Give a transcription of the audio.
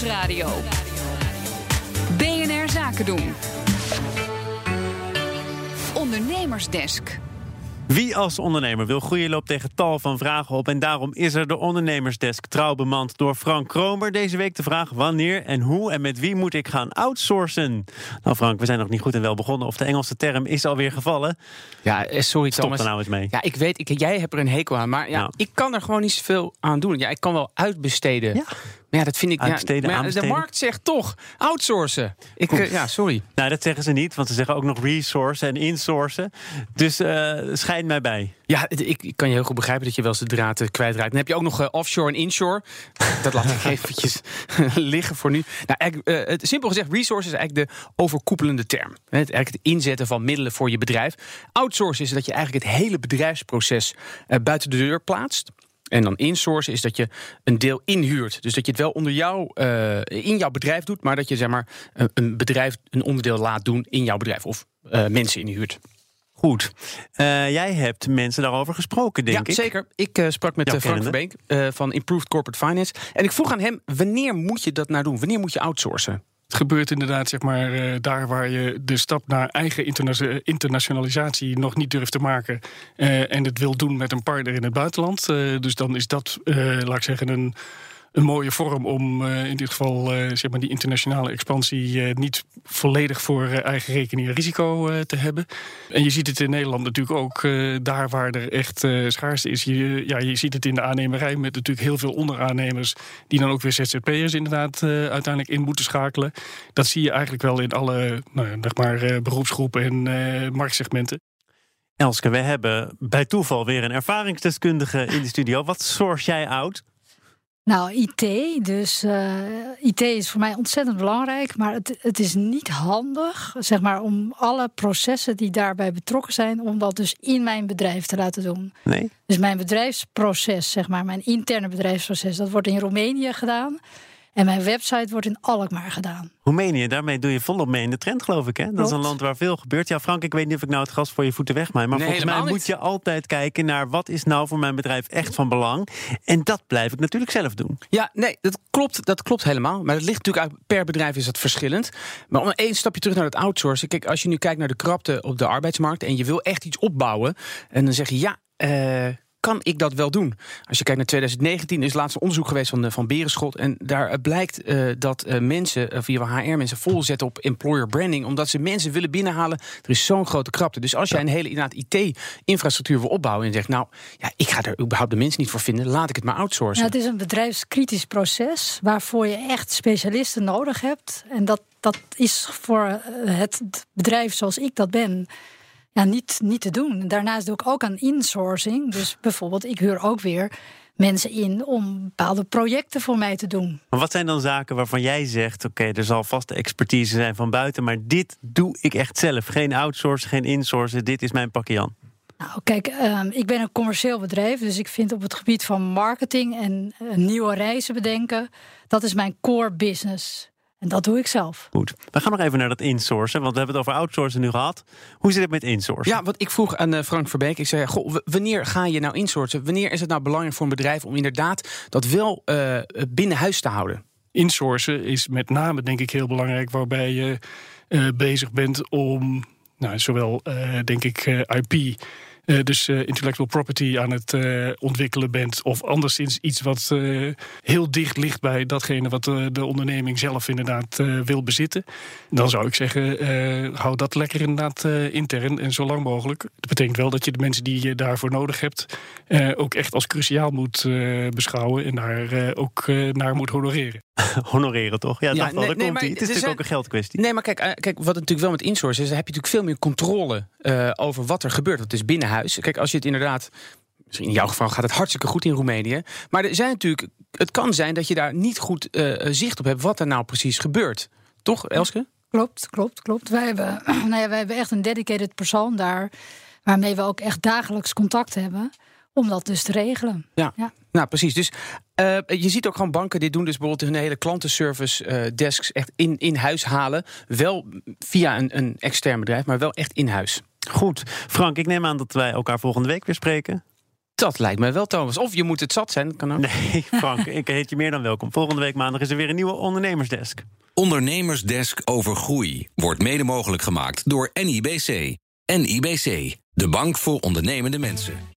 Nieuwsradio. BNR Zaken doen. Ondernemersdesk. Wie als ondernemer wil groeien loopt tegen tal van vragen op. En daarom is er de ondernemersdesk trouw bemand door Frank Kromer. Deze week de vraag wanneer en hoe en met wie moet ik gaan outsourcen? Nou Frank, we zijn nog niet goed en wel begonnen. Of de Engelse term is alweer gevallen. Ja, eh, sorry Stop Thomas. er nou eens mee. Ja, ik weet, ik, jij hebt er een hekel aan. Maar ja, Nou. ik kan er gewoon niet zoveel aan doen. Ja, ik kan wel uitbesteden. Ja. Ja, dat vind ik... Ja, maar de markt zegt toch outsourcen. Ik, eh, ja, sorry. Nou, dat zeggen ze niet, want ze zeggen ook nog resourcen en insourcen. Dus schijn mij bij. Ja, ik, ik kan je heel goed begrijpen dat je wel eens de draad kwijtraakt. Dan heb je ook nog eh, offshore en inshore. Dat laat ik eventjes liggen voor nu. Nou, het, simpel gezegd, resources is eigenlijk de overkoepelende term. Het, eigenlijk het inzetten van middelen voor je bedrijf. Outsourcen is dat je eigenlijk het hele bedrijfsproces buiten de deur plaatst. En dan insourcen is dat je een deel inhuurt. Dus dat je het wel onder jou, eh, in jouw bedrijf doet, maar dat je zeg maar, een- bedrijf een onderdeel laat doen in jouw bedrijf. Of eh, mensen inhuurt. Goed. Eh, jij hebt mensen daarover gesproken, denk ja, ik. zeker. Ik sprak met Frank. Verbeek van Improved Corporate Finance. En ik vroeg aan hem, wanneer moet je dat nou doen? Wanneer moet je outsourcen? Het gebeurt inderdaad zeg maar, eh, daar waar je de stap naar eigen interna- internationalisatie nog niet durft te maken. eh, en het wil doen met een partner in het buitenland. Eh, dus dan is dat, laat ik zeggen, een, een mooie vorm om eh, in dit geval eh, zeg maar die internationale expansie eh, niet volledig voor eigen rekening en risico te hebben. En je ziet het in Nederland natuurlijk ook daar waar er echt schaarste is. Je, ja, je ziet het in de aannemerij met natuurlijk heel veel onderaannemers die dan ook weer ZZP'ers inderdaad uiteindelijk in moeten schakelen. Dat zie je eigenlijk wel in alle nou, zeg maar, beroepsgroepen en marktsegmenten. Elske, we hebben bij toeval weer een ervaringsdeskundige in de studio. Wat source jij out? Nou, IT. Dus eh, IT is voor mij ontzettend belangrijk. Maar het, het is niet handig, zeg maar, om alle processen die daarbij betrokken zijn, om dat dus in mijn bedrijf te laten doen. Nee? Dus mijn bedrijfsproces, zeg maar, mijn interne bedrijfsproces, dat wordt in Roemenië gedaan. En mijn website wordt in Alkmaar gedaan. Roemenië, daarmee doe je volop mee in de trend, geloof ik. Hè? Dat is een land waar veel gebeurt. Ja, Frank, ik weet niet of ik nou het gas voor je voeten wegmaai. Maar Nee, volgens mij moet je altijd kijken naar wat is nou voor mijn bedrijf echt van belang. En dat blijf ik natuurlijk zelf doen. Ja, nee, dat klopt, dat klopt helemaal. Maar dat ligt natuurlijk uit, per bedrijf is dat verschillend. Maar om één stapje terug naar het outsourcen. Kijk, als je nu kijkt naar de krapte op de arbeidsmarkt en je wil echt iets opbouwen. En dan zeg je ja. eh, kan ik dat wel doen? Als je kijkt naar 2019 is laatst een onderzoek geweest van, eh, van Berenschot. En daar eh, blijkt eh, dat eh, mensen, uh, via HR-mensen, volzetten op employer branding. Omdat ze mensen willen binnenhalen. Er is zo'n grote krapte. Dus als jij een hele inderdaad IT-infrastructuur wil opbouwen. En zegt, nou ja, ik ga er überhaupt de mensen niet voor vinden. Laat ik het maar outsourcen. Ja, het is een bedrijfskritisch proces waarvoor je echt specialisten nodig hebt. En dat, dat is voor het bedrijf zoals ik dat ben. Ja, niet, niet te doen. Daarnaast doe ik ook aan insourcing. Dus bijvoorbeeld, ik huur ook weer mensen in om bepaalde projecten voor mij te doen. Maar wat zijn dan zaken waarvan jij zegt: oké, er zal vast expertise zijn van buiten, maar dit doe ik echt zelf. Geen outsourcen, geen insourcen. Dit is mijn pakje Jan. Nou, kijk, ehm, ik ben een commercieel bedrijf, dus ik vind op het gebied van marketing en eh, nieuwe reizen bedenken, dat is mijn core business. En dat doe ik zelf. Goed. We gaan nog even naar dat insourcen, want we hebben het over outsourcen nu gehad. Hoe zit het met insourcen? Ja, wat ik vroeg aan eh, Frank Verbeek. Ik zei, goh, wanneer ga je nou insourcen? Wanneer is het nou belangrijk voor een bedrijf om inderdaad dat wel eh, binnen huis te houden? Insourcen is met name denk ik heel belangrijk waarbij je eh, bezig bent om nou, zowel eh, denk ik eh, IP, eh, dus eh, intellectual property aan het eh, ontwikkelen bent of anderszins iets wat heel dicht ligt bij datgene wat de onderneming zelf inderdaad wil bezitten. Dan zou ik zeggen, hou dat lekker inderdaad intern en zo lang mogelijk. Dat betekent wel dat je de mensen die je daarvoor nodig hebt ook echt als cruciaal moet beschouwen en daar ook naar moet honoreren. Honoreren toch? Ja, Ja, dacht al, nee, daar nee, komt maar. Het is natuurlijk ook een geldkwestie. Nee, maar kijk, eh, kijk, wat natuurlijk wel met insourcen is, dan heb je natuurlijk veel meer controle eh, over wat er gebeurt. Want het is binnen huis. Kijk, als je het inderdaad. Misschien in jouw geval gaat het hartstikke goed in Roemenië. Maar er zijn natuurlijk. Het kan zijn dat je daar niet goed eh, zicht op hebt wat er nou precies gebeurt. Toch, Elske? Klopt, klopt, klopt. Wij hebben, nou ja, wij hebben echt een dedicated persoon daar, waarmee we ook echt dagelijks contact hebben, om dat dus te regelen. Ja. Ja. Nou, precies. Dus eh, je ziet ook gewoon banken dit doen. Dus bijvoorbeeld hun hele klantenservice eh, desks echt in, in huis halen. Wel via een, een extern bedrijf, maar wel echt in huis. Goed. Frank, ik neem aan dat wij elkaar volgende week weer spreken. Dat lijkt mij wel, Thomas. Of je moet het zat zijn, kan ook. Nee, Frank, ik heet je meer dan welkom. Volgende week maandag is er weer een nieuwe ondernemersdesk. Ondernemersdesk over groei wordt mede mogelijk gemaakt door NIBC. NIBC, de bank voor ondernemende mensen.